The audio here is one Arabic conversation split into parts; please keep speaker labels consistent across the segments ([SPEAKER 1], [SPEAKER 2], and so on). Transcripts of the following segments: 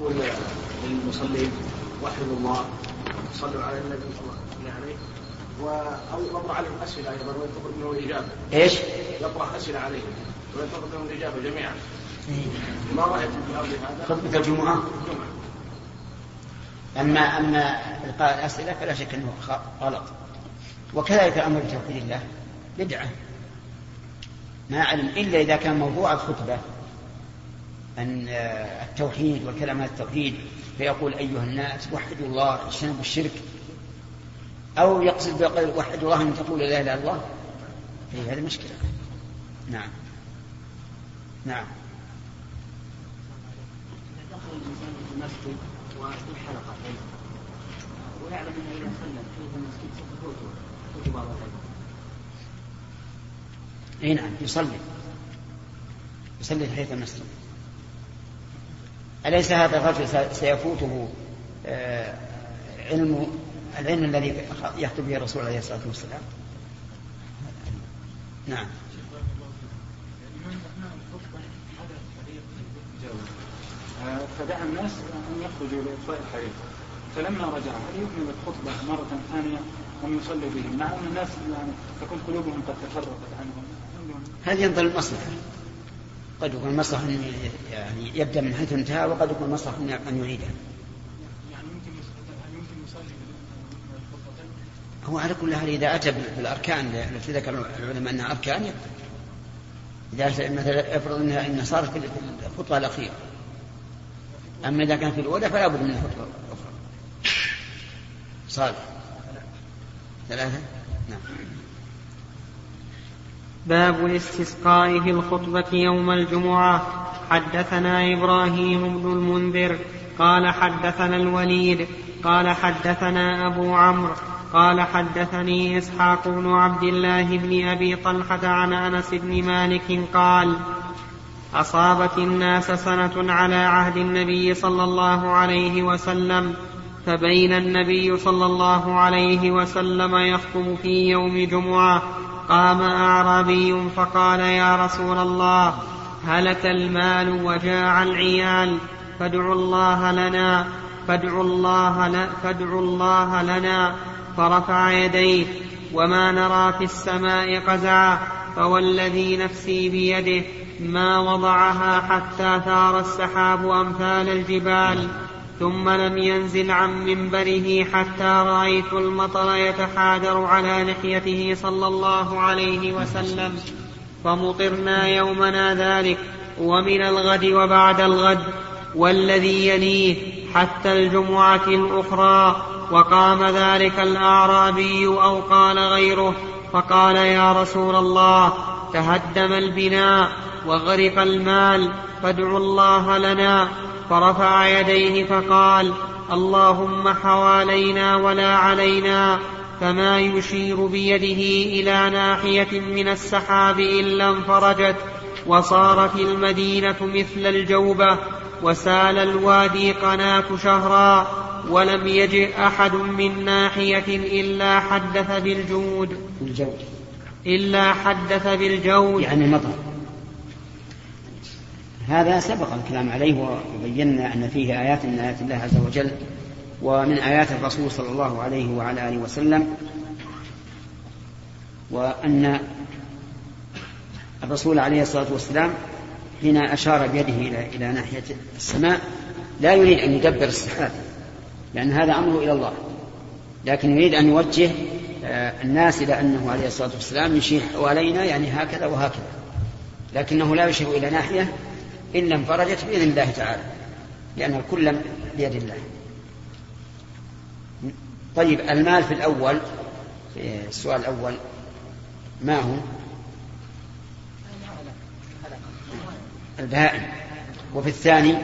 [SPEAKER 1] يقول للمصلين وحدوا الله صلوا على النبي صلى الله عليه أو يطرح عليهم أسئلة أيضا وينتظر منه الإجابة.
[SPEAKER 2] إيش؟
[SPEAKER 1] يطرح أسئلة عليهم وينتظر منهم الإجابة جميعا. ما رايكم في هذا؟
[SPEAKER 2] خطبه الجمعة؟ الجمعة. اما أما إلقاء الأسئلة فلا شك أنه غلط. وكذلك الامر بتوحيد الله بدعة. ما علم إلا إذا كان موضوع الخطبة أن التوحيد والكلام عن التوحيد فيقول أيها الناس وحدوا الله اجتنبوا الشرك. أو يقصد بقول وحدوا الله أن تقول لا إله إلا الله. هي هذه مشكلة. نعم. نعم.
[SPEAKER 3] دخل الإنسان في المسجد وفي حلقة ويعلم أنه إذا صلى في المسجد ستفوته
[SPEAKER 2] اي نعم يصلي. يصلي تحية المسجد. أليس هذا الرجل سيفوته آه، علم العلم الذي يخطب به الرسول عليه الصلاة والسلام؟ نعم.
[SPEAKER 4] فدعا الناس أن يخرجوا لإطفاء الحريق. فلما رجع هل يكمل الخطبة مرة ثانية أم يصلي بهم؟ مع أن الناس يعني تكون قلوبهم قد تفرقت عنهم.
[SPEAKER 2] هذه ينظر المصلحة قد يكون المصلحة أن يعني يبدأ من حيث انتهى وقد يكون المصلحة أن يعيدها
[SPEAKER 4] يعني
[SPEAKER 2] هو على كل حال إذا أتى بالأركان التي ذكر العلماء أنها أركان يكفي إذا مثلا افرض أنها إنها صارت في الخطوة الأخيرة. أما إذا كان في الأولى فلا بد من الخطوة الأخرى صالح. ثلاثة؟ نعم.
[SPEAKER 5] باب الاستسقاء في الخطبة يوم الجمعة. حدثنا إبراهيم بن المنذر قال حدثنا الوليد قال حدثنا أبو عمرو قال حدثني إسحاق بن عبد الله بن أبي طلحة عن أنس بن مالك قال أصابت الناس سنة على عهد النبي صلى الله عليه وسلم فبين النبي صلى الله عليه وسلم يخطب في يوم جمعة. قام أعرابي فقال يا رسول الله هلك المال وجاع العيال فادعوا الله لنا فادعوا الله فادعوا الله لنا فرفع يديه وما نرى في السماء قزعا فوالذي نفسي بيده ما وضعها حتى ثار السحاب أمثال الجبال. ثم لم ينزل عن منبره حتى رأيت المطر يتحادر على لحيته صلى الله عليه وسلم. فمطرنا يومنا ذلك ومن الغد وبعد الغد والذي يليه حتى الجمعة الأخرى. وقام ذلك الأعرابي أو قال غيره فقال يا رسول الله تهدم البناء وغرق المال فادعوا الله لنا. فرفع يديه فقال اللهم حوالينا ولا علينا فما يشير بيده إلى ناحية من السحاب إلا انفرجت وصارت المدينة مثل الجوبة وسال الوادي قناة شهرا ولم يجئ أحد من ناحية إلا حدث بالجود
[SPEAKER 2] بالجود.
[SPEAKER 5] إلا حدث بالجود
[SPEAKER 2] يعني المطر هذا سبق الكلام عليه وبينا أن فيه آيات من آيات الله عز وجل ومن آيات الرسول صلى الله عليه وعلى آله وسلم وأن الرسول عليه الصلاة والسلام حين أشار بيده إلى إلى ناحية السماء لا يريد أن يدبر السحاب لأن هذا أمره إلى الله. لكن يريد أن يوجه آه، الناس إلى أنه عليه الصلاة والسلام يشير حوالينا يعني هكذا وهكذا لكنه لا يشير إلى ناحية إلا انفرجت بإذن الله تعالى لأن الكل بيد الله. طيب المال في الأول في السؤال الأول ما هو؟ البهائم. وفي الثاني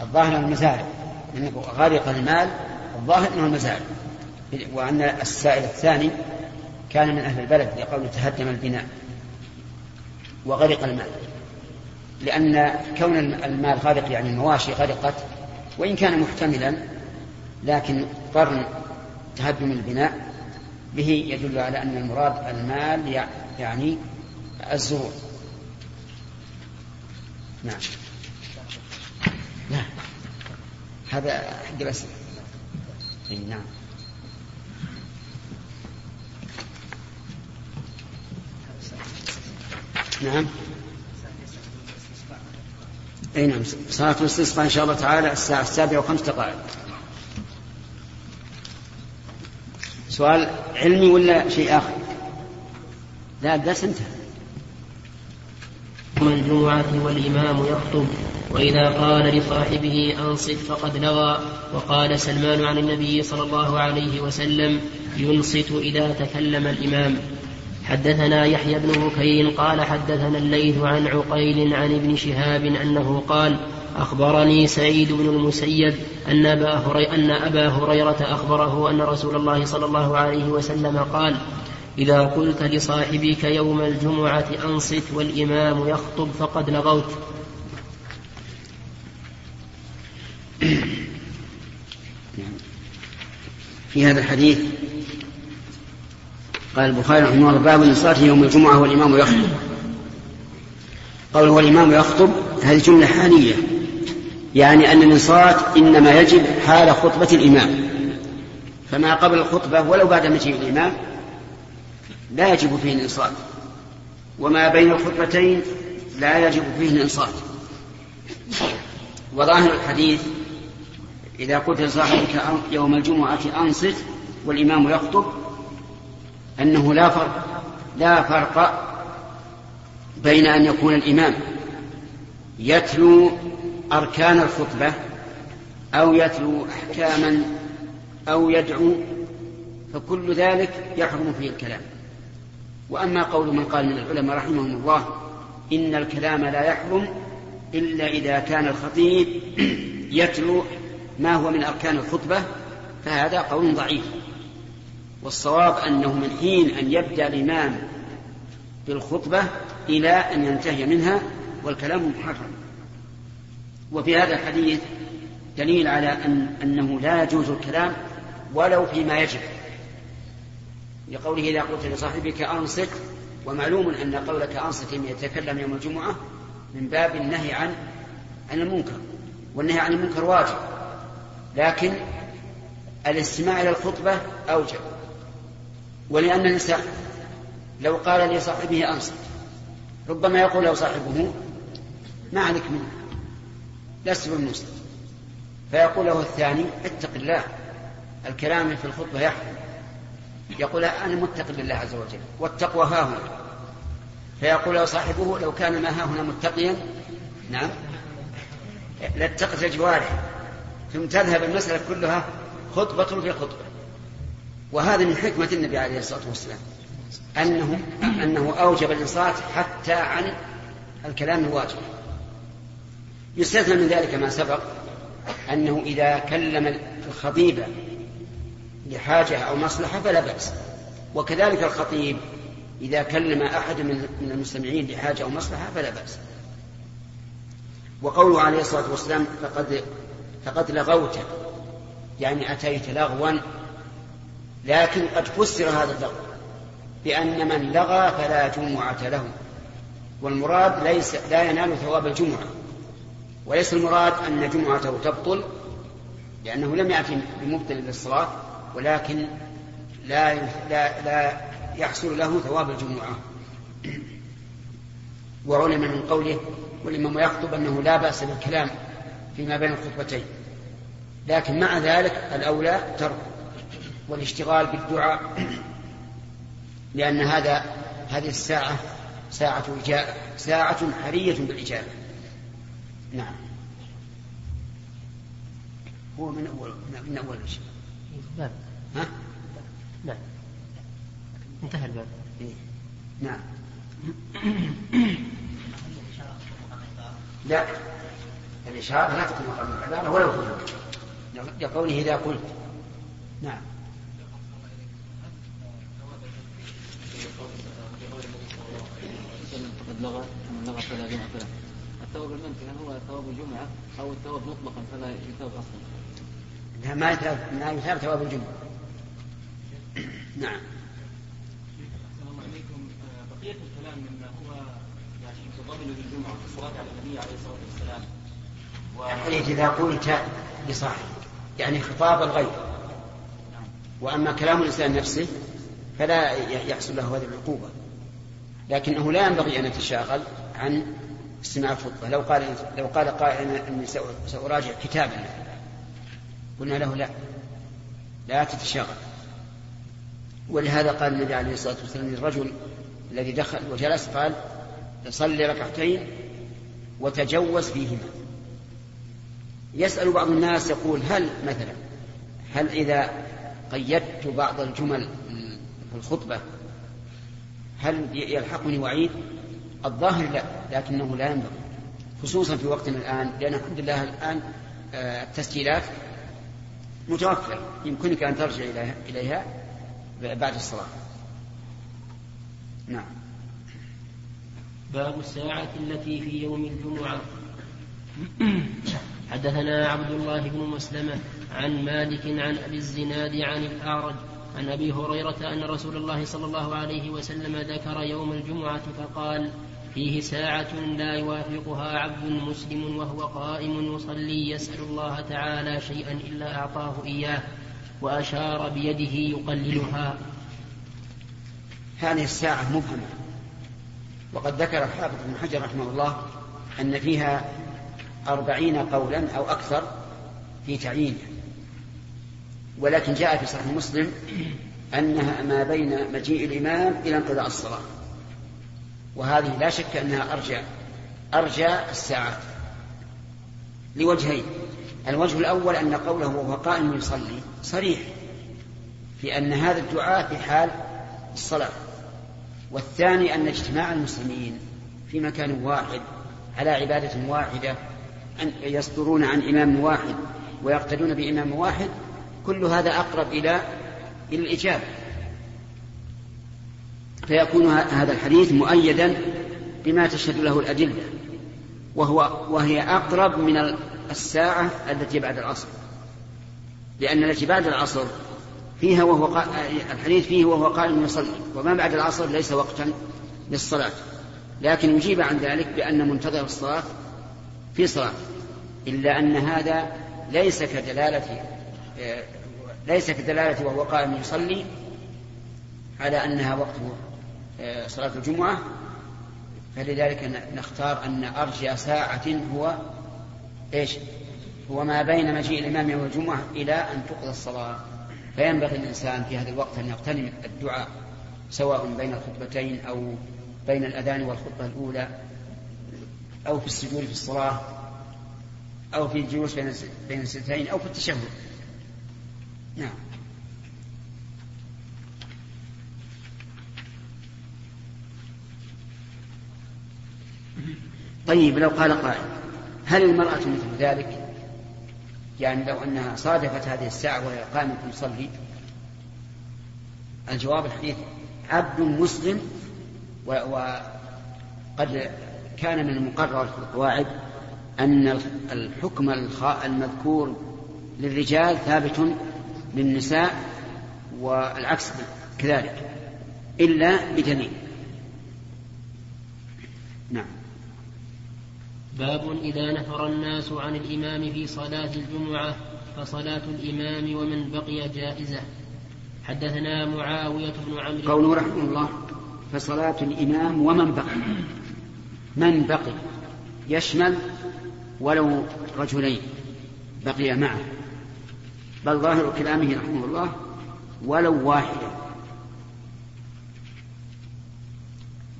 [SPEAKER 2] الظاهر المزارع أنه غرق المال الظاهر أنه المزارع. وأن السائل الثاني كان من أهل البلد لقول تهدم البناء وغرق المال. لأن كون المال غرق يعني المواشي غرقت وإن كان محتملا لكن قرن تهدم البناء به يدل على أن المراد المال يعني الزروع نعم. نعم هذا حق الأسئلة أي نعم. نعم. أي نعم صلاة الاستسقاء إن شاء الله تعالى الساعة السابعة وخمس دقائق. سؤال علمي ولا شيء آخر؟ لا الدرس انتهى.
[SPEAKER 6] يوم الجمعة والإمام يخطب وإذا قال لصاحبه أنصت فقد لغى وقال سلمان عن النبي صلى الله عليه وسلم ينصت إذا تكلم الإمام حدثنا يحيى بن بكير قال حدثنا الليث عن عقيل عن ابن شهاب أنه قال أخبرني سعيد بن المسيب أن أبا, أن أبا هريرة أخبره أن رسول الله صلى الله عليه وسلم قال إذا قلت لصاحبك يوم الجمعة أنصت والإمام يخطب فقد لغوت.
[SPEAKER 2] في هذا الحديث قال البخاري رحمه الله باب الصلاة يوم الجمعة والإمام يخطب. قوله والإمام يخطب هذه جملة حالية. يعني أن الإنصات إنما يجب حال خطبة الإمام. فما قبل الخطبة ولو بعد مجيء الإمام لا يجب فيه الإنصات. وما بين الخطبتين لا يجب فيه الإنصات. وظاهر الحديث إذا قلت لصاحبك يوم الجمعة أنصت والإمام يخطب أنه لا فرق لا فرق بين أن يكون الإمام يتلو أركان الخطبة أو يتلو أحكاما أو يدعو فكل ذلك يحرم فيه الكلام. وأما قول من قال من العلماء رحمهم الله إن الكلام لا يحرم إلا إذا كان الخطيب يتلو ما هو من أركان الخطبة فهذا قول ضعيف. والصواب أنه من حين أن يبدأ الإمام بالخطبة إلى أن ينتهي منها والكلام محرم. وفي هذا الحديث دليل على أن أنه لا يجوز الكلام ولو فيما يجب. لقوله إذا قلت لصاحبك أنصت ومعلوم أن قولك أنصت يتكلم يوم الجمعة من باب النهي عن عن المنكر. والنهي عن المنكر واجب لكن الاستماع إلى الخطبة أوجب. ولأن الإنسان لو قال لصاحبه أنصت ربما يقول له صاحبه ما عليك منه لست بالمسلم فيقول له الثاني اتق الله الكلام في الخطبة يحرم يقول أنا متق لله عز وجل والتقوى ها هنا. فيقول له صاحبه لو كان ما ها هنا متقيا نعم لاتقت الجوارح ثم تذهب المسألة كلها خطبة في خطبة. وهذا من حكمة النبي عليه الصلاة والسلام. أنه أنه أوجب الإنصات حتى عن الكلام الواجب. يستثنى من ذلك ما سبق أنه إذا كلم الخطيب لحاجة أو مصلحة فلا بأس. وكذلك الخطيب إذا كلم أحد من المستمعين لحاجة أو مصلحة فلا بأس. وقوله عليه الصلاة والسلام فقد فقد لغوت يعني أتيت لغوا لكن قد فسر هذا اللغو بأن من لغى فلا جمعة له. والمراد ليس لا ينال ثواب الجمعة. وليس المراد أن جمعته تبطل لأنه لم يأتي بمبطل للصلاة ولكن لا لا لا يحصل له ثواب الجمعة. وعلم من قوله والإمام يخطب أنه لا بأس بالكلام فيما بين الخطبتين لكن مع ذلك الأولى ترك. والاشتغال بالدعاء لأن هذا هذه الساعة ساعة إجابة ساعة حرية بالإجابة. نعم. هو من أول من أول شيء.
[SPEAKER 6] باب.
[SPEAKER 2] ها؟
[SPEAKER 6] نعم انتهى الباب.
[SPEAKER 2] إيه؟ نعم. لا. الإشارة لا تكون مقام العبارة ولو كنت لقوله إذا قلت. نعم.
[SPEAKER 3] قد لغى من لغى فلا جمعة له الثواب المنفي هل هو ثواب الجمعة أو الثواب مطلقا فلا يثاب أصلا
[SPEAKER 2] لا ما يثاب ما يثاب ثواب الجمعة نعم
[SPEAKER 7] بقية الكلام مما هو يعني متضمن للجمعة الصلاة على النبي عليه الصلاة والسلام
[SPEAKER 2] الحديث إذا قلت لصاحبه يعني خطاب الغير وأما كلام الإنسان نفسه فلا يحصل له هذه العقوبة. لكنه لا ينبغي أن يتشاغل عن استماع الخطبة. لو قال لو قال قائل أني سأراجع كتابا قلنا له لا لا تتشاغل. ولهذا قال النبي عليه الصلاة والسلام للرجل الذي دخل وجلس قال صلي ركعتين وتجوز فيهما. يسأل بعض الناس يقول هل مثلا هل إذا قيدت بعض الجمل في الخطبة. هل يلحقني وعيد؟ الظاهر لا لكنه لا ينبغي خصوصا في وقتنا الآن لأن الحمد لله الآن آه، التسجيلات متوفرة يمكنك أن ترجع إليها بعد الصلاة. نعم.
[SPEAKER 6] باب الساعة التي في يوم الجمعة. حدثنا عبد الله بن مسلمة عن مالك عن أبي الزناد عن الأعرج عن أبي هريرة أن رسول الله صلى الله عليه وسلم ذكر يوم الجمعة فقال فيه ساعة لا يوافقها عبد مسلم وهو قائم يصلي يسأل الله تعالى شيئا إلا أعطاه إياه وأشار بيده يقللها.
[SPEAKER 2] هذه الساعة مبهمة. وقد ذكر الحافظ بن حجر رحمه الله أن فيها أربعين قولا أو أكثر في تعيينها ولكن جاء في صحيح مسلم أنها ما بين مجيء الإمام إلى انقضاء الصلاة. وهذه لا شك أنها أرجى أرجى الساعات لوجهين. الوجه الأول أن قوله وهو قائم يصلي صريح في أن هذا الدعاء في حال الصلاة. والثاني أن اجتماع المسلمين في مكان واحد على عبادة واحدة أن يصدرون عن إمام واحد ويقتدون بإمام واحد كل هذا أقرب إلى الإجابة. فيكون هذا الحديث مؤيدا بما تشهد له الأدلة وهو وهي أقرب من الساعة التي بعد العصر. لأن التي بعد العصر فيها وهو قا... الحديث فيه وهو قائم يصلي وما بعد العصر ليس وقتا للصلاة. لكن أجيب عن ذلك بأن منتظر الصلاة في صلاة إلا أن هذا ليس كدلالة ليس كدلالة وهو قائم يصلي على أنها وقت آه، صلاة الجمعة فلذلك نختار أن أرجى ساعة هو إيش؟ هو ما بين مجيء الإمام يوم الجمعة إلى أن تقضى الصلاة. فينبغي الإنسان في هذا الوقت أن يغتنم الدعاء سواء بين الخطبتين أو بين الأذان والخطبة الأولى أو في السجود في الصلاة أو في الجلوس بين السجدتين أو في التشهد. نعم. طيب لو قال قائل هل المرأة مثل ذلك؟ يعني لو أنها صادفت هذه الساعة وهي قائمة تصلي الجواب الحديث عبد مسلم وقد كان من المقرر في القواعد أن الحكم المذكور للرجال ثابت للنساء والعكس كذلك إلا بدليل نعم.
[SPEAKER 6] باب إذا نفر الناس عن الإمام في صلاة الجمعة فصلاة الإمام ومن بقي جائزة. حدثنا معاوية بن عمرو.
[SPEAKER 2] قوله رحمه الله فصلاة الإمام ومن بقي. من بقي؟ يشمل ولو رجلين بقي معه. بل ظاهر كلامه رحمه الله ولو واحدا.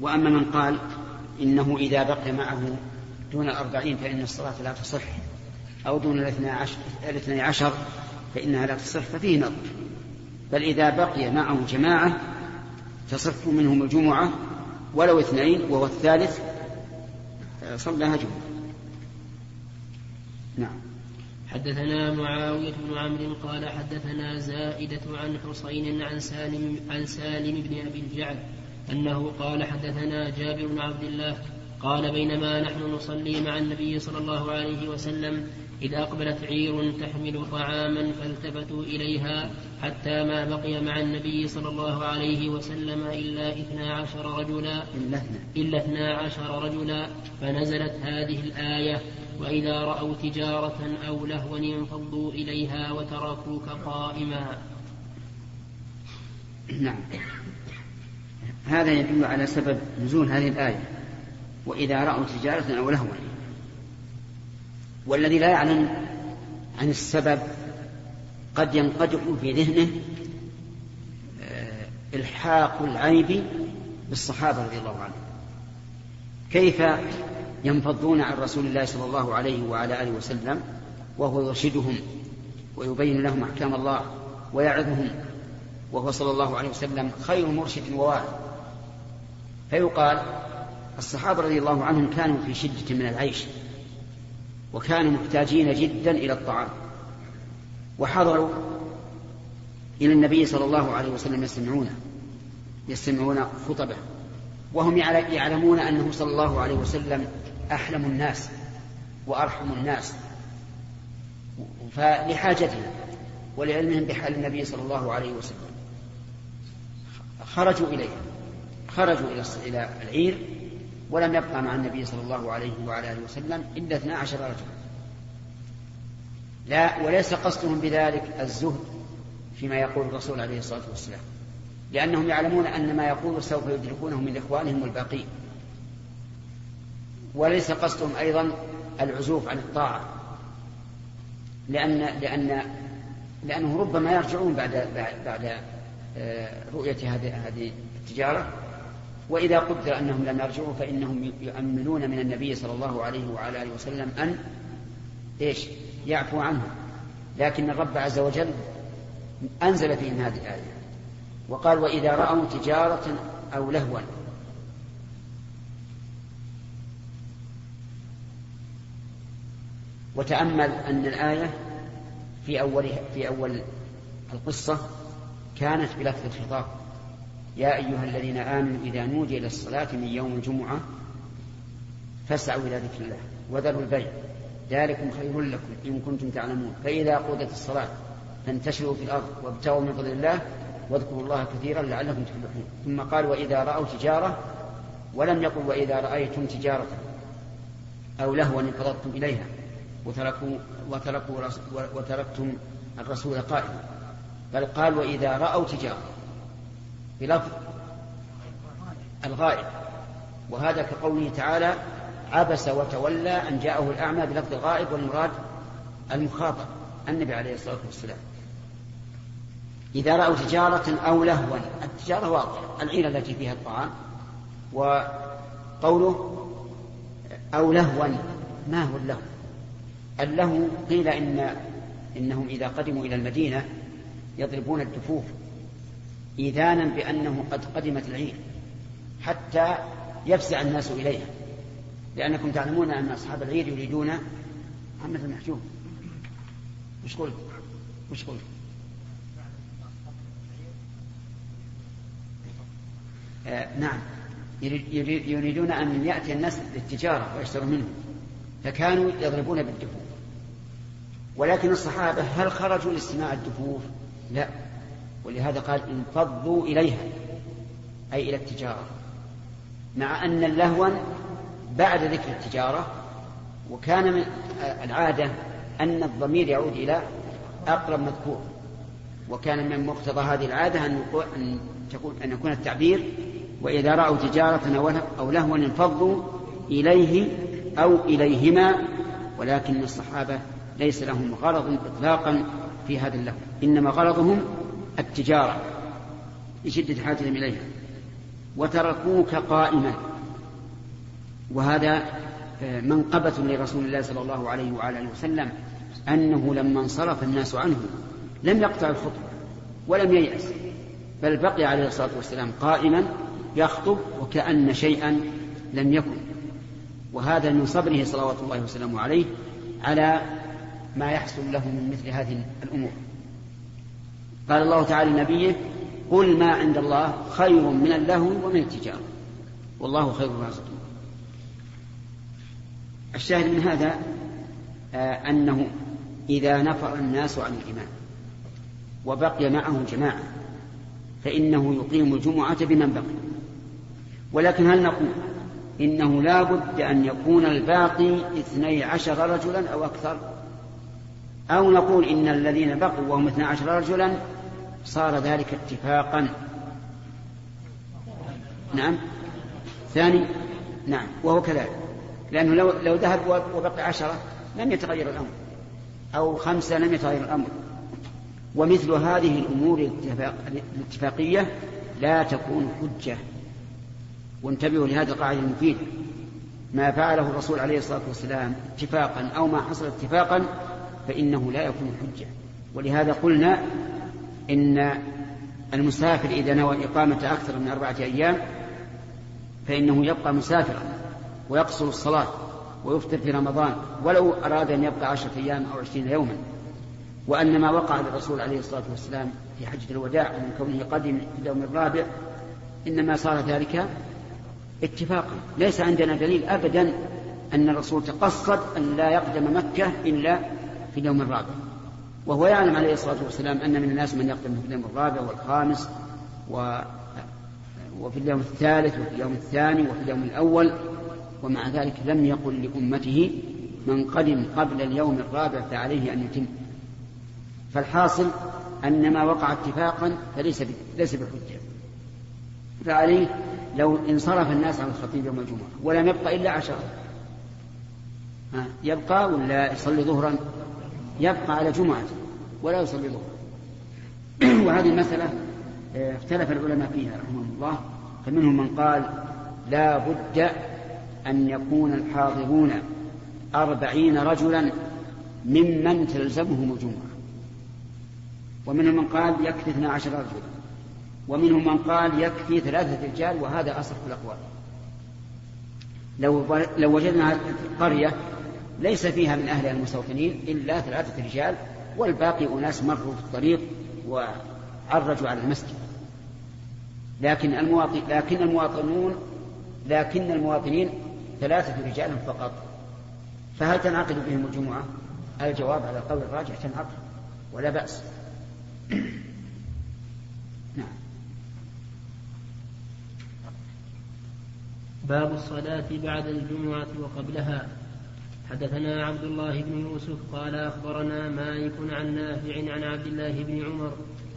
[SPEAKER 2] وأما من قال إنه إذا بقي معه دون الأربعين فإن الصلاة لا تصح أو دون الاثنى عشر, فإنها لا تصح ففيه نظر. بل إذا بقي معه جماعة تصح منهم الجمعة ولو اثنين وهو الثالث صلى جمعة. نعم.
[SPEAKER 6] حدثنا معاوية بن عمرو قال حدثنا زائدة عن حسين عن سالم عن سالم بن أبي الجعد أنه قال حدثنا جابر بن عبد الله قال بينما نحن نصلي مع النبي صلى الله عليه وسلم إذ أقبلت عير تحمل طعاما فالتفتوا إليها حتى ما بقي مع النبي صلى الله عليه وسلم إلا اثنا عشر رجلا إلا اثنا عشر رجلا فنزلت هذه الآية وإذا رأوا تجارة أو لهوا انفضوا إليها وتركوك قائما.
[SPEAKER 2] نعم. هذا يدل على سبب نزول هذه الآية. وإذا رأوا تجارة أو لهوا. والذي لا يعلم عن السبب قد ينقدح في ذهنه آه، إلحاق العيب بالصحابة رضي الله عنهم. كيف ينفضون عن رسول الله صلى الله عليه وعلى آله وسلم وهو يرشدهم ويبين لهم أحكام الله ويعظهم وهو صلى الله عليه وسلم خير مرشد وواعظ. فيقال الصحابة رضي الله عنهم كانوا في شدة من العيش وكانوا محتاجين جدا إلى الطعام. وحضروا إلى النبي صلى الله عليه وسلم يستمعونه يستمعون خطبه وهم يعلمون أنه صلى الله عليه وسلم أحلم الناس وأرحم الناس. فلحاجتهم ولعلمهم بحال النبي صلى الله عليه وسلم. خرجوا إليه. خرجوا إلى العير ولم يبقى مع النبي صلى الله عليه وعلى آله وسلم إلا 12 رجلا. لا وليس قصدهم بذلك الزهد فيما يقول الرسول عليه الصلاة والسلام. لأنهم يعلمون أن ما يقول سوف يدركونه من إخوانهم الباقين. وليس قصدهم أيضا العزوف عن الطاعة لأن لأن لأنه ربما يرجعون بعد بعد آه، رؤية هذه هذه التجارة. وإذا قدر أنهم لم يرجعوا فإنهم يؤملون من النبي صلى الله عليه وعلى آله وسلم أن إيش؟ يعفو عنهم. لكن الرب عز وجل أنزل فيهم هذه الآية وقال وإذا رأوا تجارة أو لهوا وتأمل أن الآية في أول في أول القصة كانت بلفظ الخطاب. يا أيها الذين آمنوا إذا نودي إلى الصلاة من يوم الجمعة فاسعوا إلى ذكر الله وذروا البيع. ذلكم خير لكم إن كنتم تعلمون. فإذا قضت الصلاة فانتشروا في الأرض وابتغوا من فضل الله واذكروا الله كثيرا لعلكم تفلحون. ثم قال وإذا رأوا تجارة ولم يقل وإذا رأيتم تجارة أو لهوا انفضضتم إليها. وتركوا وتركوا وتركتم الرسول قائما. بل قال وإذا رأوا تجارة بلفظ الغائب. وهذا كقوله تعالى عبس وتولى أن جاءه الأعمى بلفظ الغائب والمراد المخاطب النبي عليه الصلاة والسلام. إذا رأوا تجارة أو لهوا التجارة واضحة العيلة التي فيها الطعام وقوله أو لهوا ما هو اللهو؟ اللهو قيل إن إنهم إذا قدموا إلى المدينة يضربون الدفوف إيذانا بأنه قد قدمت العير حتى يفزع الناس إليها. لأنكم تعلمون أن أصحاب العير يريدون محمد المحجوب وش قلت؟ وش قلت؟ آه نعم. يريدون أن يأتي الناس للتجارة ويشتروا منه فكانوا يضربون بالدفوف. ولكن الصحابة هل خرجوا لاستماع الدفوف؟ لا. ولهذا قال انفضوا إليها أي إلى التجارة. مع أن اللهو بعد ذكر التجارة وكان من العادة أن الضمير يعود إلى أقرب مذكور. وكان من مقتضى هذه العادة أن تكون أن يكون التعبير وإذا رأوا تجارة أو لهوا انفضوا إليه أو إليهما. ولكن الصحابة ليس لهم غرض إطلاقا في هذا اللهو إنما غرضهم التجارة لشدة حاجتهم إليها. وتركوك قائما. وهذا آه، منقبة لرسول الله صلى الله عليه وعلى آله وسلم أنه لما انصرف الناس عنه لم يقطع الخطبة ولم ييأس بل بقي عليه الصلاة والسلام قائما يخطب وكأن شيئا لم يكن. وهذا من صبره صلوات الله وسلامه عليه على ما يحصل له من مثل هذه الأمور. قال الله تعالى لنبيه قل ما عند الله خير من اللهو ومن التجارة. والله خير الرازقين. الشاهد من هذا آه أنه إذا نفر الناس عن الإمام وبقي معه جماعة فإنه يقيم الجمعة بمن بقي. ولكن هل نقول إنه لا بد أن يكون الباقي اثني عشر رجلا أو أكثر؟ أو نقول إن الذين بقوا وهم اثني عشر رجلا صار ذلك اتفاقا. نعم. ثاني. نعم. وهو كذلك. لأنه لو, لو ذهب وبقي عشرة لم يتغير الأمر. أو خمسة لم يتغير الأمر. ومثل هذه الأمور الاتفاقية لا تكون حجة. وانتبهوا لهذه القاعدة المفيدة. ما فعله الرسول عليه الصلاة والسلام اتفاقا أو ما حصل اتفاقا فإنه لا يكون حجة. ولهذا قلنا إن المسافر إذا نوى إقامة أكثر من أربعة أيام فإنه يبقى مسافرا ويقصر الصلاة ويفطر في رمضان ولو أراد أن يبقى عشرة أيام أو عشرين يوما. وأن ما وقع للرسول عليه الصلاة والسلام في حجة الوداع من كونه قدم في اليوم الرابع إنما صار ذلك اتفاقا. ليس عندنا دليل أبدا أن الرسول تقصد أن لا يقدم مكة إلا في اليوم الرابع. وهو يعلم عليه الصلاة والسلام أن من الناس من يقدم في اليوم الرابع والخامس و وفي اليوم الثالث وفي اليوم الثاني وفي اليوم الأول ومع ذلك لم يقل لأمته من قدم قبل اليوم الرابع فعليه أن يتم. فالحاصل أن ما وقع اتفاقا فليس ليس بحجة. فعليه لو انصرف الناس عن الخطيب يوم الجمعة ولم يبقى إلا عشرة. يبقى ولا يصلي ظهرا؟ يبقى على جمعة ولا يصلي ظهرا وهذه المسألة آه، اختلف العلماء فيها رحمهم الله. فمنهم من قال لا بد أن يكون الحاضرون أربعين رجلا ممن تلزمهم الجمعة. ومنهم من قال يكفي اثنا عشر رجلا. ومنهم من قال يكفي ثلاثة رجال وهذا أصح الأقوال. لو لو وجدنا قرية ليس فيها من أهلها المستوطنين إلا ثلاثة رجال والباقي أناس مروا في الطريق وعرجوا على المسجد. لكن المواطن لكن المواطنون لكن المواطنين ثلاثة رجال فقط. فهل تنعقد بهم الجمعة؟ الجواب على القول الراجح تنعقد ولا بأس. نعم.
[SPEAKER 6] باب الصلاة بعد الجمعة وقبلها. حدثنا عبد الله بن يوسف قال أخبرنا مالك عن نافع عن عبد الله بن عمر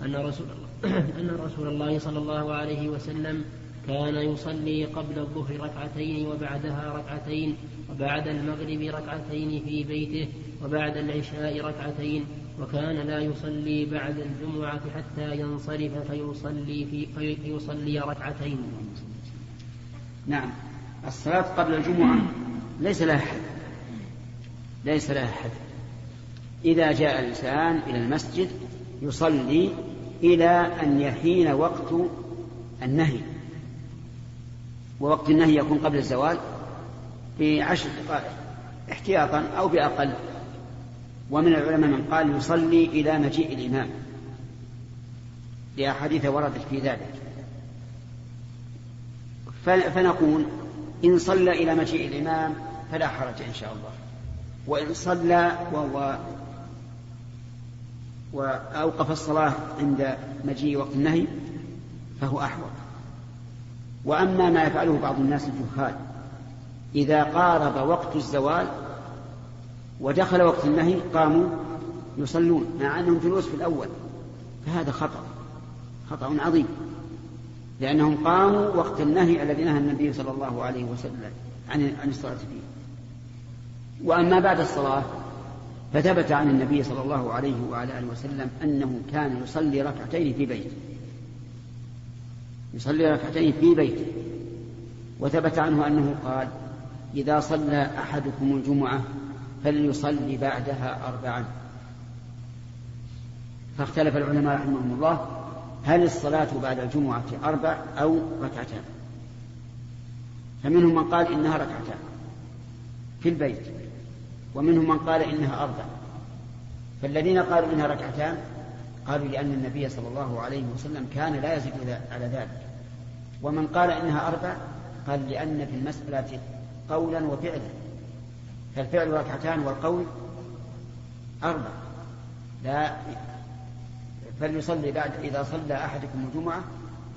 [SPEAKER 6] أن رسول الله أن رسول الله صلى الله عليه وسلم كان يصلي قبل الظهر ركعتين وبعدها ركعتين وبعد المغرب ركعتين في بيته وبعد العشاء ركعتين وكان لا يصلي بعد الجمعة حتى ينصرف فيصلي في فيصلي ركعتين.
[SPEAKER 2] نعم الصلاة قبل الجمعة ليس لها حد ليس لها حد. إذا جاء الإنسان إلى المسجد يصلي إلى أن يحين وقت النهي. ووقت النهي يكون قبل الزوال بعشر دقائق احتياطا أو بأقل. ومن العلماء من قال يصلي إلى مجيء الإمام. لأحاديث وردت في ذلك. فنقول إن صلى إلى مجيء الإمام فلا حرج إن شاء الله. وإن صلى وهو وأوقف الصلاة عند مجيء وقت النهي فهو أحوط. وأما ما يفعله بعض الناس الجهال إذا قارب وقت الزوال ودخل وقت النهي قاموا يصلون مع أنهم جلوس في الأول فهذا خطأ خطأ عظيم لأنهم قاموا وقت النهي الذي نهى النبي صلى الله عليه وسلم عن عن الصلاة فيه. وأما بعد الصلاة فثبت عن النبي صلى الله عليه وعلى آله وسلم أنه كان يصلي ركعتين في بيته. يصلي ركعتين في بيته. وثبت عنه أنه قال إذا صلى أحدكم الجمعة فليصلي بعدها أربعا. فاختلف العلماء رحمهم الله هل الصلاة بعد الجمعة أربع أو ركعتان؟ فمنهم من قال إنها ركعتان في البيت. ومنهم من قال إنها أربع. فالذين قالوا إنها ركعتان قالوا لأن النبي صلى الله عليه وسلم كان لا يزيد على ذلك. ومن قال إنها أربع قال لأن في المسألة قولا وفعلا. فالفعل ركعتان والقول أربع. لا فليصلي بعد إذا صلى أحدكم الجمعة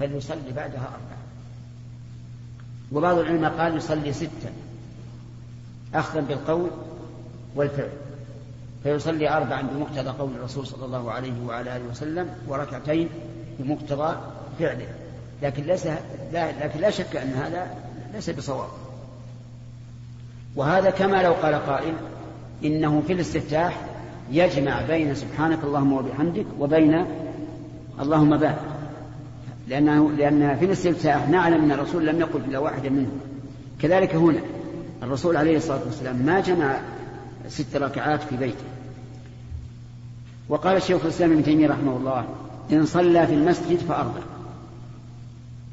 [SPEAKER 2] فليصلي بعدها أربع. وبعض العلماء قال يصلي ستا. أخذا بالقول والفعل. فيصلي أربعا بمقتضى قول الرسول صلى الله عليه وعلى آله وسلم وركعتين بمقتضى فعله. لكن ليس لا لكن لا شك أن هذا ليس بصواب. وهذا كما لو قال قائل إنه في الاستفتاح يجمع بين سبحانك اللهم وبحمدك وبين اللهم بارك. لأنه لأن في الاستفتاح نعلم أن الرسول لم يقل إلا واحدا منهم. كذلك هنا الرسول عليه الصلاة والسلام ما جمع ست ركعات في بيته. وقال الشيخ الإسلام ابن تيمية رحمه الله إن صلى في المسجد فأربع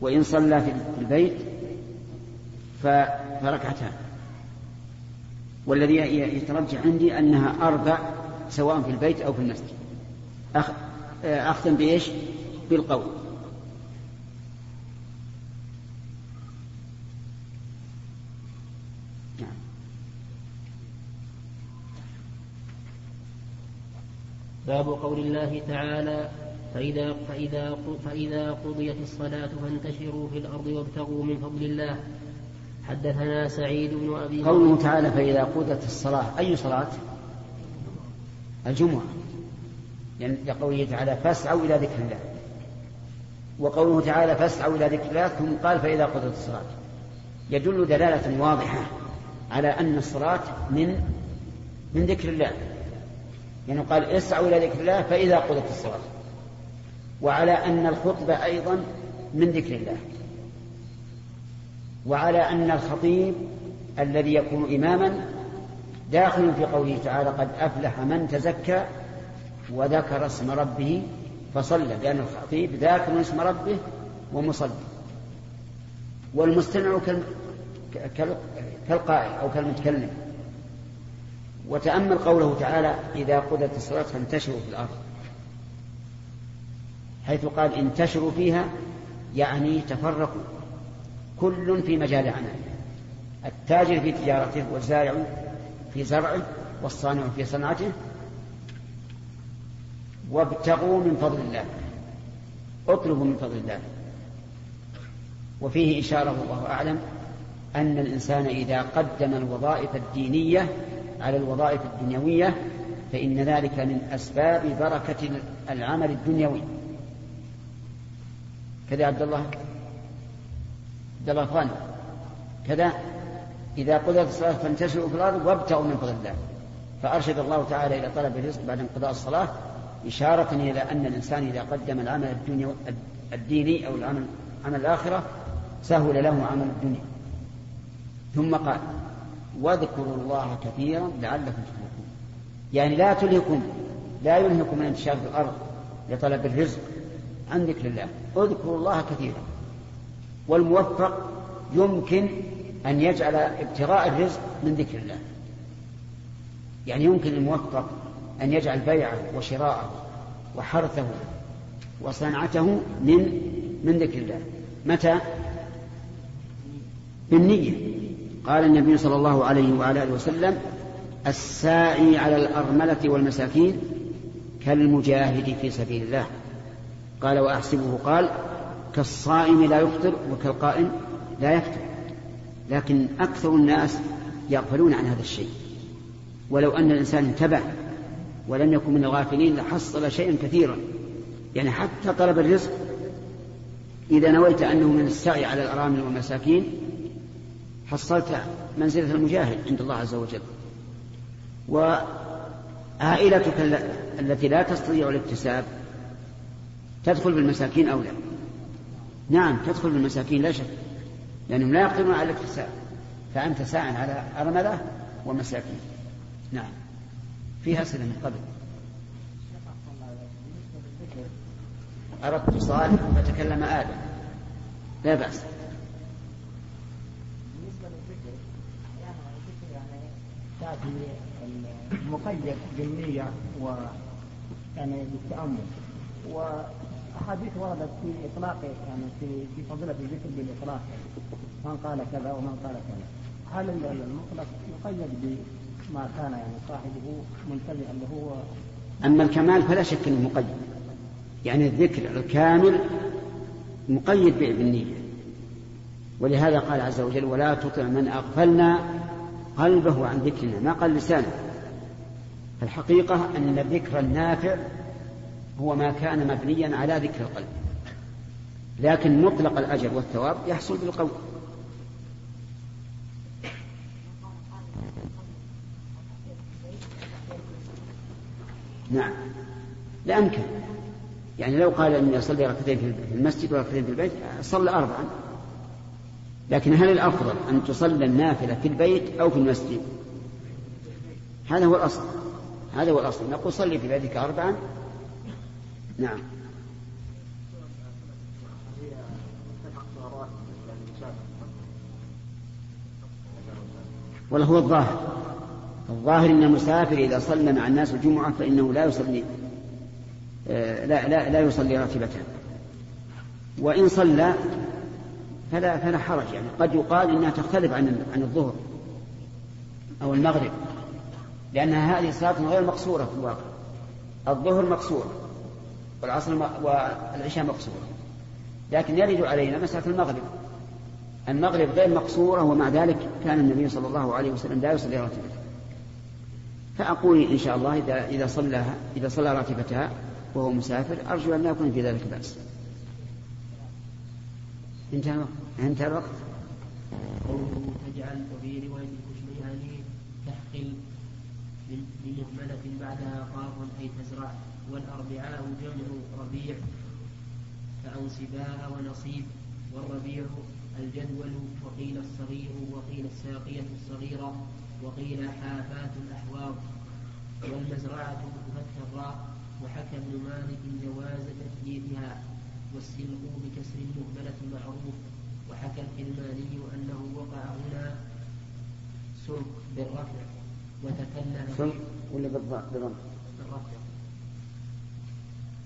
[SPEAKER 2] وإن صلى في البيت فركعتان. والذي يترجح عندي أنها أربع سواء في البيت أو في المسجد. أخ... أخذا بإيش؟ بالقول نعم.
[SPEAKER 6] باب قول الله تعالى فإذا, فإذا, فإذا قضيت الصلاة فانتشروا في الأرض وابتغوا من فضل الله. حدثنا سعيد بن أبي
[SPEAKER 2] قوله تعالى فإذا قضت الصلاة أي صلاة؟ الجمعة. لأن لقوله تعالى فاسعوا إلى ذكر الله. وقوله تعالى فاسعوا إلى ذكر الله ثم قال فإذا قضت الصلاة. يدل دلالة واضحة على أن الصلاة من من ذكر الله. يعني قال اسعوا إلى ذكر الله فإذا قضت الصلاة. وعلى أن الخطبة أيضا من ذكر الله. وعلى أن الخطيب الذي يكون إماما داخل في قوله تعالى قد أفلح من تزكى وذكر اسم ربه فصلى لأن الخطيب ذاكر اسم ربه ومصلي. والمستمع كالقائل أو كالمتكلم. وتأمل قوله تعالى إذا قضت الصلاة فانتشروا في الأرض. حيث قال انتشروا فيها يعني تفرقوا. كل في مجال عمله. التاجر في تجارته والزارع في زرعه والصانع في صنعته. وابتغوا من فضل الله. اطلبوا من فضل الله. وفيه إشارة والله أعلم أن الإنسان إذا قدم الوظائف الدينية على الوظائف الدنيوية فإن ذلك من أسباب بركة العمل الدنيوي. كذا عبد الله. عبد الله فاني كذا. إذا قضت الصلاة فانتشروا في الأرض وابتغوا من فضل الله. فأرشد الله تعالى إلى طلب الرزق بعد انقضاء الصلاة إشارة إلى أن الإنسان إذا قدم العمل الدنيا الديني أو العمل عمل الآخرة سهل له عمل الدنيا. ثم قال واذكروا الله كثيرا لعلكم تفلحون. يعني لا تلهكم لا يلهكم الانتشار في الأرض لطلب الرزق. عن ذكر الله اذكروا الله كثيرا. والموفق يمكن أن يجعل ابتغاء الرزق من ذكر الله. يعني يمكن الموفق أن يجعل بيعه وشراءه وحرثه وصنعته من من ذكر الله. متى؟ بالنية قال النبي صلى الله عليه وعلى آله وسلم الساعي على الأرملة والمساكين كالمجاهد في سبيل الله. قال وأحسبه قال كالصائم لا يفطر وكالقائم لا يفطر. لكن أكثر الناس يغفلون عن هذا الشيء. ولو أن الإنسان انتبه ولم يكن من الغافلين لحصل شيئا كثيرا. يعني حتى طلب الرزق إذا نويت أنه من السعي على الأرامل والمساكين حصلت منزلة المجاهد عند الله عز وجل. وعائلتك التي لا تستطيع الاكتساب تدخل بالمساكين أو لا؟ نعم تدخل بالمساكين لا شك. لأنهم لا يقدرون على الاكتساب. فأنت ساع على أرملة ومساكين. نعم. فيها أسئلة من قبل. أردت صالح فتكلم آدم. لا بأس
[SPEAKER 8] بالنسبة للذكر يعني الذكر يعني تأتي المقيد بالنية و يعني بالتأمل. وأحاديث وردت في إطلاق يعني في في فضيلة الذكر بالإطلاق. من قال كذا ومن قال كذا. هل المطلق يقيد بما كان يعني صاحبه منتبها له
[SPEAKER 2] أما الكمال فلا شك أنه مقيد. يعني الذكر الكامل مقيد بالنية. ولهذا قال عز وجل ولا تطع من أغفلنا قلبه عن ذكرنا ما قال لسانه. الحقيقة أن الذكر النافع هو ما كان مبنيا على ذكر القلب. لكن مطلق الأجر والثواب يحصل بالقول. نعم. لا أمكن. يعني لو قال أني أصلي ركعتين في المسجد وركعتين في البيت صلى أربعا. لكن هل الأفضل أن تصلى النافلة في البيت أو في المسجد؟ هذا هو الأصل هذا هو الأصل. نقول صلي في بيتك أربعا. نعم. ولا هو الظاهر. الظاهر إن المسافر إذا صلى مع الناس الجمعة فإنه لا يصلي آه، لا لا لا يصلي راتبته وإن صلى فلا فلا حرج يعني. قد يقال إنها تختلف عن عن الظهر أو المغرب لأنها هذه صلاة غير مقصورة في الواقع. الظهر مقصور والعصر والعشاء مقصورة لكن يرد علينا مسألة المغرب. المغرب غير مقصورة ومع ذلك كان النبي صلى الله عليه وسلم لا يصلي راتبته فأقول إن شاء الله إذا إذا صلى إذا صلى راتبتها وهو مسافر أرجو أن لا يكون في ذلك بأس. انتهى الوقت. انتهى الوقت.
[SPEAKER 6] قوله تجعل وفي رواية الكشميهاني تحقل بمهملة بعدها قاف أي تزرع والأربعاء جمع ربيع كأنصباء ونصيب والربيع الجدول وقيل الصغير وقيل الساقية الصغيرة وقيل حافات الأحواض. والمزرعة بفتح الراء وحكى ابن مالك جواز تثبيتها والسلق بكسر المهملة معروف وحكى الكلماني أنه وقع هنا سلق بالرفع وتكلم
[SPEAKER 2] سلق ولا بالضم؟
[SPEAKER 6] بالرفع.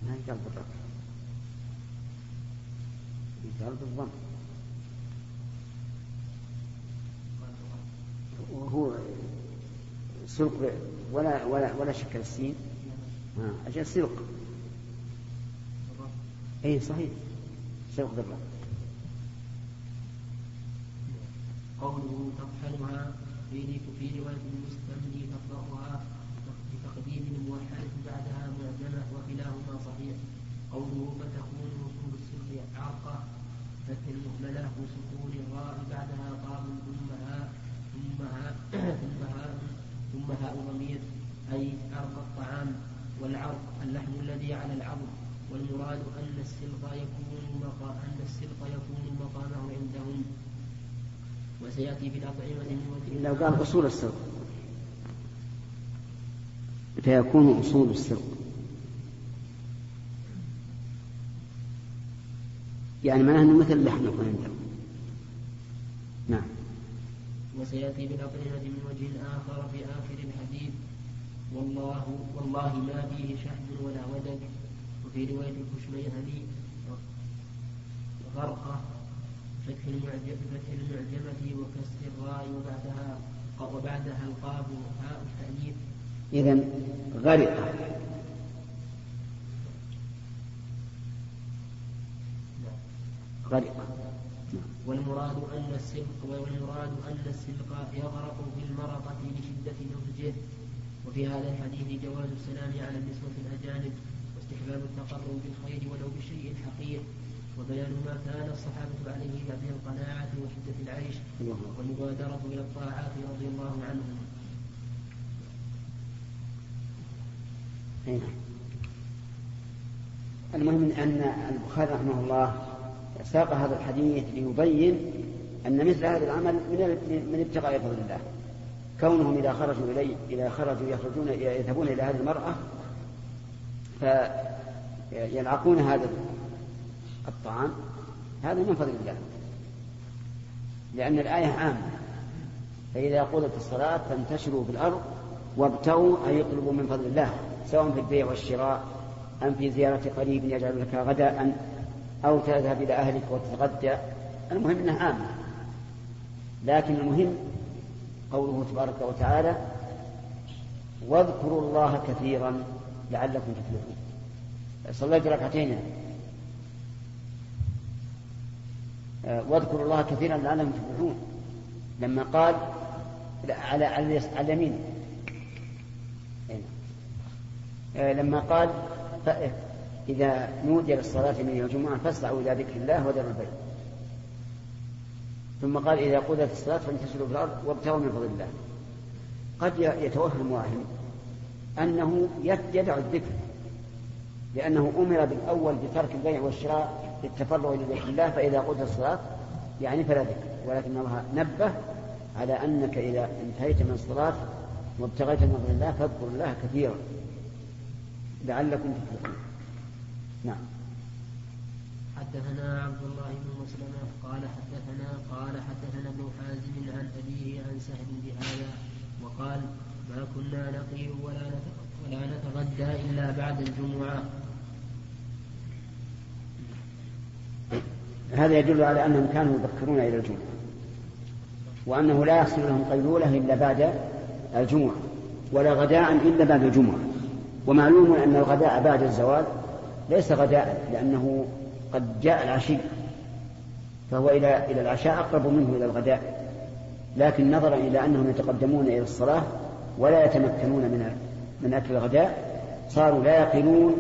[SPEAKER 2] ما قال بالرفع. قال بالضم وهو سلق ولا ولا ولا شك السين. آه. أجل سلق أي صحيح. سلق بالرب
[SPEAKER 6] قوله تطحنها في رواية المستملي تقرأها بتقديم الموحد بعدها معجمة وكلاهما صحيح. قوله فتكون وصول السلق عاقة فتح المهملة وسكون الراء بعدها قام ثم هاء ثم هاء ثم هاء ثم هاء ضمير أي عرق الطعام والعرق اللحم الذي على العظم والمراد أن السلق يكون مقا أن السلق يكون مقامه عندهم وسيأتي بالأطعمة
[SPEAKER 2] لو قال أصول السلق فيكون أصول السلق يعني معناه أنه مثل اللحم يكون عندهم نعم.
[SPEAKER 6] وسيأتي بالأطعمة من وجه آخر في آخر الحديث. والله والله ما فيه شحم ولا ودك. وفي رواية الكشميهني غرقة. فتح المعجم فتح المعجمة وكسر الراء وبعدها وبعدها القاب هاء التأنيث
[SPEAKER 2] إذا غرقة غرقة
[SPEAKER 6] والمراد أن السلق والمراد أن السلق يغرق في المرقة لشدة نضجه وفي هذا الحديث جواز السلام على النسوة الأجانب واستحباب التقرب بالخير ولو بشيء حقير. وبيان ما كان الصحابة عليه من القناعة وشدة العيش والمبادرة إلى الطاعات رضي الله عنهم.
[SPEAKER 2] نعم. المهم أن البخاري رحمه الله ساق هذا الحديث ليبين أن مثل هذا العمل من من ابتغاء فضل الله كونهم إذا خرجوا إليه إذا خرجوا يخرجون يذهبون إلى هذه المرأة فيلعقون هذا الطعام هذا من فضل الله. لأن الآية عامة. فإذا قضت الصلاة فانتشروا في الأرض وابتغوا أي اطلبوا من فضل الله سواء في البيع والشراء أم في زيارة قريب يجعل لك غداء أو تذهب إلى أهلك وتتغدى. المهم أنها عامة. لكن المهم قوله تبارك وتعالى واذكروا الله كثيرا لعلكم تفلحون. صليت ركعتين آه، واذكروا الله كثيرا لعلهم تفلحون لما قال على على اليمين. آه، لما قال إذا نودي للصلاة من يوم الجمعة فاسعوا إلى ذكر الله وذروا البيع ثم قال إذا قضيت الصلاة فانتشروا في الأرض وابتغوا من فضل الله. قد يتوهم واحد أنه يدع الذكر لأنه أمر بالأول بترك البيع والشراء للتفرغ لذكر الله فإذا قضت الصلاة يعني فلا ذكر ولكن الله نبه على أنك إذا انتهيت من الصلاة وابتغيت من الله فاذكر الله كثيرا لعلكم تفلحون. نعم.
[SPEAKER 6] حدثنا عبد الله بن مسلمة قال حدثنا قال حدثنا ابن حازم عن أبيه عن سهل بهذا وقال ما كنا ولا ولا نتغدى إلا بعد الجمعة.
[SPEAKER 2] هذا يدل على أنهم كانوا يبكرون إلى الجمعة وأنه لا يحصل لهم قيلولة إلا بعد الجمعة ولا غداء إلا بعد الجمعة ومعلوم أن الغداء بعد الزوال ليس غداء لأنه قد جاء العشي فهو إلى إلى العشاء أقرب منه إلى الغداء. لكن نظرا إلى أنهم يتقدمون إلى الصلاة ولا يتمكنون من من أكل الغداء صاروا لا يقلون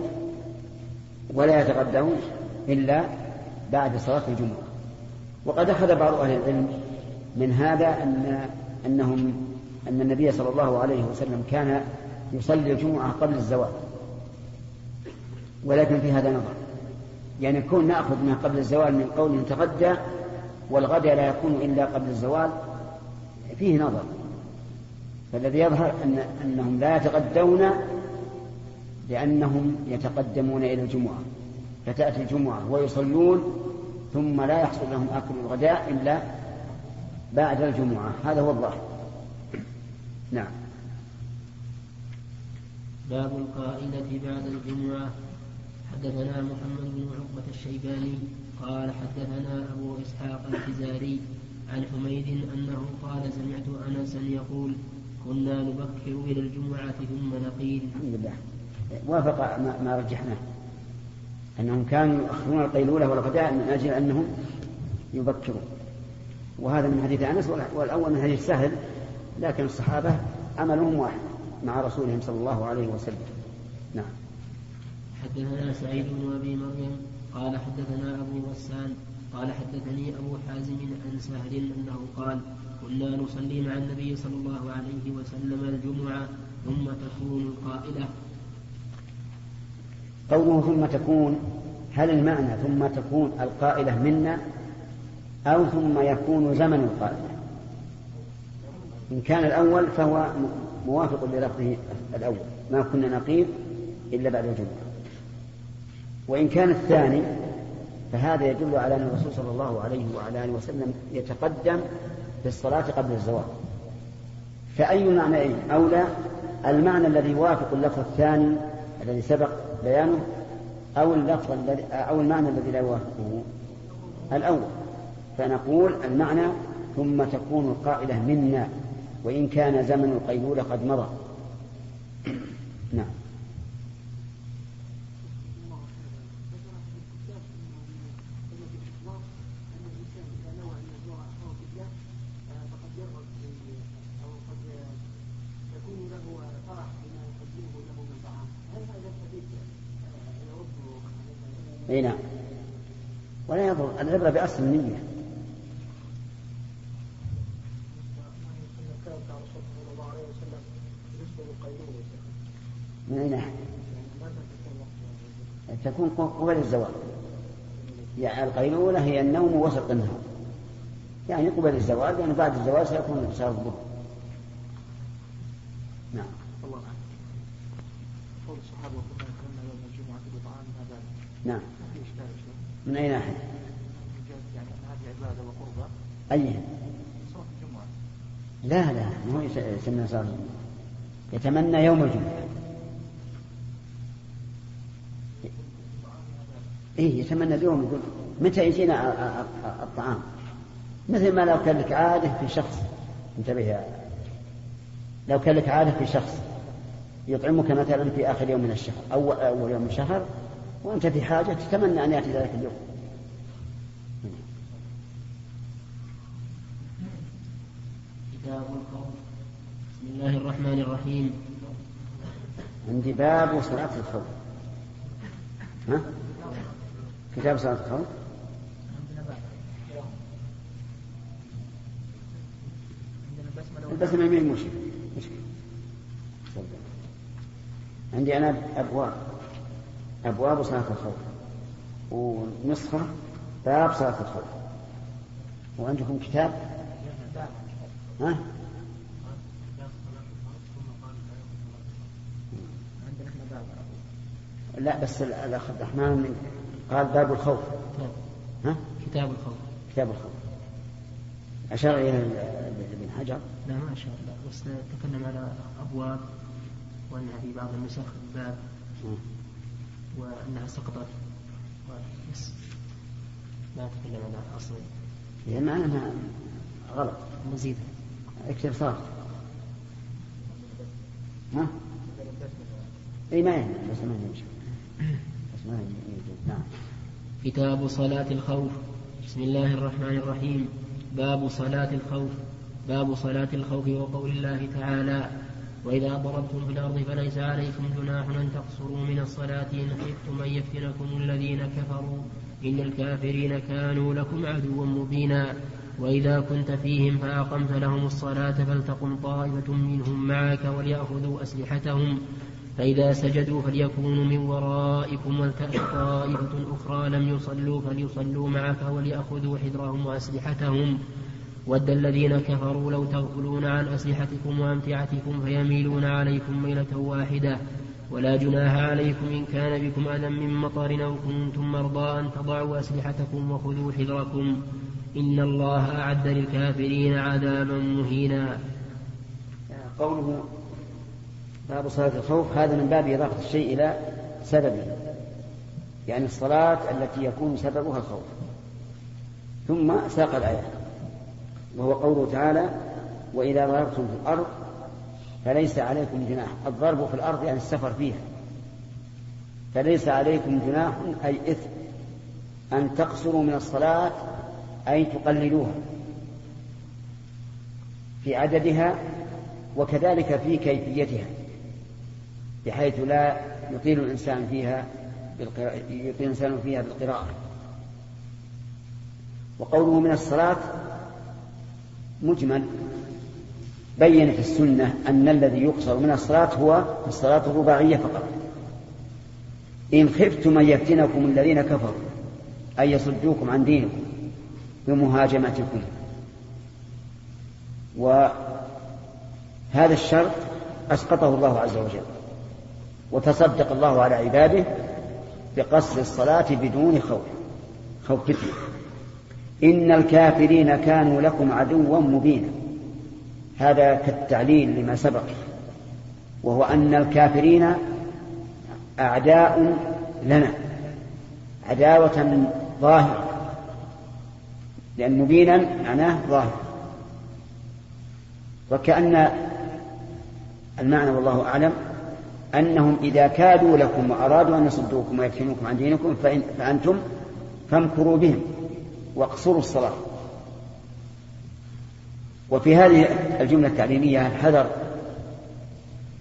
[SPEAKER 2] ولا يتغدون إلا بعد صلاة الجمعة. وقد أخذ بعض أهل العلم من هذا أن أنهم أن النبي صلى الله عليه وسلم كان يصلي الجمعة قبل الزوال. ولكن في هذا نظر. يعني كون نأخذ ما قبل الزوال من قول تغدى والغد لا يكون إلا قبل الزوال فيه نظر. فالذي يظهر أن أنهم لا يتغدون لأنهم يتقدمون إلى الجمعة. فتأتي الجمعة ويصلون ثم لا يحصل لهم أكل الغداء إلا بعد الجمعة. هذا هو الظاهر. نعم.
[SPEAKER 6] باب القائلة بعد الجمعة. حدثنا محمد بن عقبة الشيباني قال حدثنا أبو إسحاق الحزاري عن حميد أنه قال سمعت أنسا يقول كنا نبكر إلى الجمعة ثم نقيل.
[SPEAKER 2] الحمد لله. وافق ما رجحناه. أنهم كانوا يؤخرون القيلولة والغداء من أجل أنهم يبكرون وهذا من حديث أنس والأول من حديث سهل لكن الصحابة عملهم واحد مع رسولهم صلى الله عليه وسلم. نعم.
[SPEAKER 6] حدثنا سعيد بن أبي مريم قال حدثنا أبو غسان قال حدثني أبو حازم عن سهل أنه قال كنا نصلي مع النبي صلى الله عليه وسلم الجمعة ثم تكون القائلة
[SPEAKER 2] قوله ثم تكون هل المعنى ثم تكون القائلة منا أو ثم يكون زمن القائلة؟ إن كان الأول فهو موافق للفظه الأول ما كنا نقيل إلا بعد الجمعة. وإن كان الثاني فهذا يدل على أن الرسول صلى الله عليه وعلى آله وسلم يتقدم في الصلاة قبل الزواج فأي معنى أولى المعنى الذي يوافق اللفظ الثاني الذي سبق بيانه أو اللفظ الذي أو المعنى الذي لا يوافقه. الأول فنقول المعنى ثم تكون القائلة منا وإن كان زمن القيلولة قد مضى. نعم. أي نعم. ولا يضر. العبرة بأصل النية. من أي ناحية؟ تكون قبل الزواج. يعني القيلولة هي النوم وسط النهار. يعني قبل الزواج يعني بعد الزواج سيكون صار الظهر نعم. الله قول الصحابة يوم الجمعة نعم. من أي ناحية؟ يعني هذه عبادة وقربة أي صلاة الجمعة لا لا ما هو يسمى صلاة الجمعة. يتمنى يوم الجمعة. إيه يتمنى اليوم يقول متى يجينا الطعام؟ مثل ما لو كان لك عادة في شخص. انتبه يا لو كان لك عادة في شخص يطعمك مثلا في آخر يوم من الشهر أو أول يوم من الشهر وأنت في حاجة تتمنى أن يأتي ذلك اليوم.
[SPEAKER 6] كتاب بسم الله الرحمن الرحيم.
[SPEAKER 2] عندي باب صلاة الخوف. ها؟ كتاب صلاة الخوف. البسمة يمين مشكلة. عندي أنا أبواب. أبواب صلاة الخوف. ونسخة باب صلاة الخوف. وعندكم كتاب؟ ها؟ لا بس الأخ عبد الرحمن قال باب الخوف. ها؟
[SPEAKER 6] كتاب الخوف.
[SPEAKER 2] كتاب الخوف. أشار إلى ابن حجر؟
[SPEAKER 6] لا ما أشار لا بس تكلم على أبواب وأنها في بعض النسخ باب. وأنها سقطت. بس ما تكلم على أصل.
[SPEAKER 2] هي معناها غلط.
[SPEAKER 6] مزيد.
[SPEAKER 2] اكتب صار. ها؟ إي ما يهم بس ما يمشي بس ما يوجد نعم.
[SPEAKER 6] كتاب صلاة الخوف. بسم الله الرحمن الرحيم. باب صلاة الخوف. باب صلاة الخوف وقول الله تعالى وإذا ضربتم في الأرض فليس عليكم جناح أن تقصروا من الصلاة إن خفتم أن يفتنكم الذين كفروا. إن الكافرين كانوا لكم عدوا مبينا. وإذا كنت فيهم فأقمت لهم الصلاة فلتقم طائفة منهم معك وليأخذوا أسلحتهم. فإذا سجدوا فليكونوا من ورائكم ولتأت طائفة أخرى لم يصلوا فليصلوا معك وليأخذوا حذرهم وأسلحتهم. ود الذين كفروا لو تغفلون عن أسلحتكم وأمتعتكم فيميلون عليكم ميلة واحدة. ولا جناح عليكم إن كان بكم أذى من مطر أو كنتم مرضى أن تضعوا أسلحتكم وخذوا حذركم. إن الله أعد للكافرين عذابا مهينا.
[SPEAKER 2] قوله باب صلاة الخوف هذا من باب إضافة الشيء إلى سببه يعني الصلاة التي يكون سببها الخوف. ثم ساق الآية. وهو قوله تعالى وإذا ضربتم في الأرض فليس عليكم جناح. الضرب في الأرض يعني السفر فيها. فليس عليكم جناح أي إثم أن تقصروا من الصلاة أي تقللوها في عددها وكذلك في كيفيتها بحيث لا يطيل الإنسان فيها بالقراءة يطيل الإنسان فيها بالقراءة. وقوله من الصلاة مجمل بين في السنة أن الذي يقصر من الصلاة هو الصلاة الرباعية فقط. إن خفتم أن يفتنكم الذين كفروا أن يصدوكم عن دينكم بمهاجمتكم. وهذا الشرط أسقطه الله عز وجل وتصدق الله على عباده بقصر الصلاة بدون خوف خوف فتنة. إن الكافرين كانوا لكم عدوا مبينا. هذا كالتعليل لما سبق وهو أن الكافرين أعداء لنا عداوة ظاهرة لأن مبينا معناه ظاهر. وكأن المعنى والله أعلم أنهم إذا كادوا لكم وأرادوا أن يصدوكم ويفتنوكم عن دينكم فإن فأنتم فامكروا بهم. واقصروا الصلاة. وفي هذه الجملة التعليمية الحذر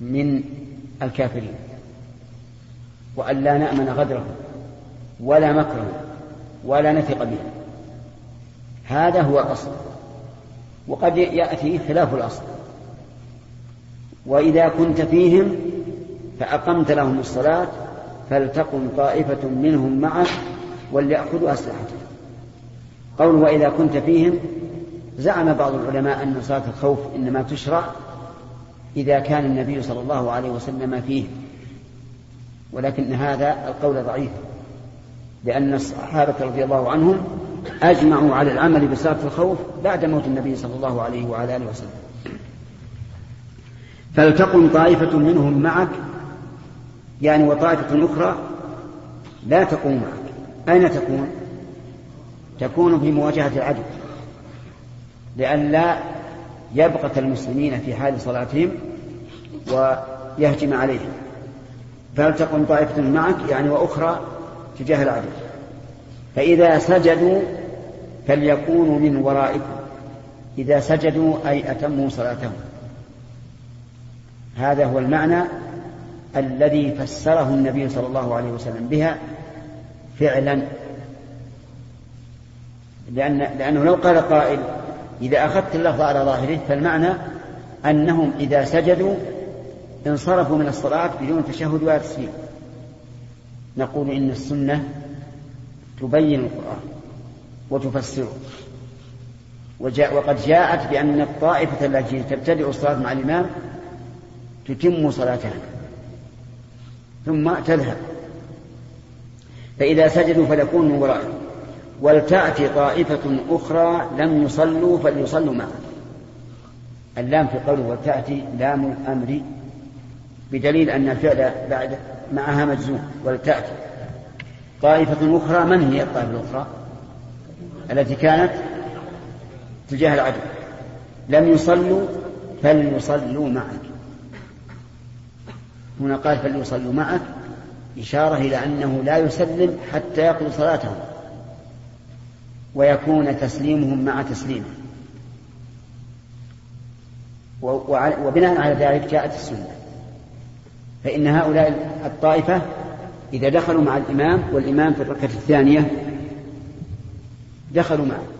[SPEAKER 2] من الكافرين. وأن لا نأمن غدرهم ولا مكرهم ولا نثق بهم. هذا هو الأصل. وقد يأتي خلاف الأصل. وإذا كنت فيهم فأقمت لهم الصلاة فلتقم طائفة منهم معك وليأخذوا أسلحتهم. قول وإذا كنت فيهم زعم بعض العلماء أن صلاة الخوف إنما تشرع إذا كان النبي صلى الله عليه وسلم فيه. ولكن هذا القول ضعيف لأن الصحابة رضي الله عنهم أجمعوا على العمل بصلاة الخوف بعد موت النبي صلى الله عليه وعلى آله وسلم. فلتقم طائفة منهم معك يعني وطائفة أخرى لا تقوم معك. أين تكون؟ تكون في مواجهة العدو. لئلا يبغت المسلمين في حال صلاتهم ويهجم عليهم. فلتقم طائفة معك؟ يعني وأخرى تجاه العدو. فإذا سجدوا فليكونوا من ورائكم. إذا سجدوا أي أتموا صلاتهم. هذا هو المعنى الذي فسره النبي صلى الله عليه وسلم بها فعلا. لأن لأنه لو قال قائل إذا أخذت اللفظ على ظاهره فالمعنى أنهم إذا سجدوا انصرفوا من الصلاة بدون تشهد ولا تسليم. نقول إن السنة تبين القرآن وتفسره. وجاء وقد جاءت بأن الطائفة التي تبتدئ الصلاة مع الإمام تتم صلاتها. ثم تذهب. فإذا سجدوا فليكونوا من ورائه ولتأتي طائفة أخرى لم يصلوا فليصلوا معه. اللام في قوله ولتأتي لام الأمر بدليل أن الفعل بعد معها مجزوم ولتأتي. طائفة أخرى من هي الطائفة الأخرى؟ التي كانت تجاه العدو. لم يصلوا فليصلوا معك هنا قال فليصلوا معك إشارة إلى أنه لا يسلم حتى يقضوا صلاتهم. ويكون تسليمهم مع تسليمه. وبناء على ذلك جاءت السنة. فإن هؤلاء الطائفة إذا دخلوا مع الإمام والإمام في الركعة الثانية دخلوا معه.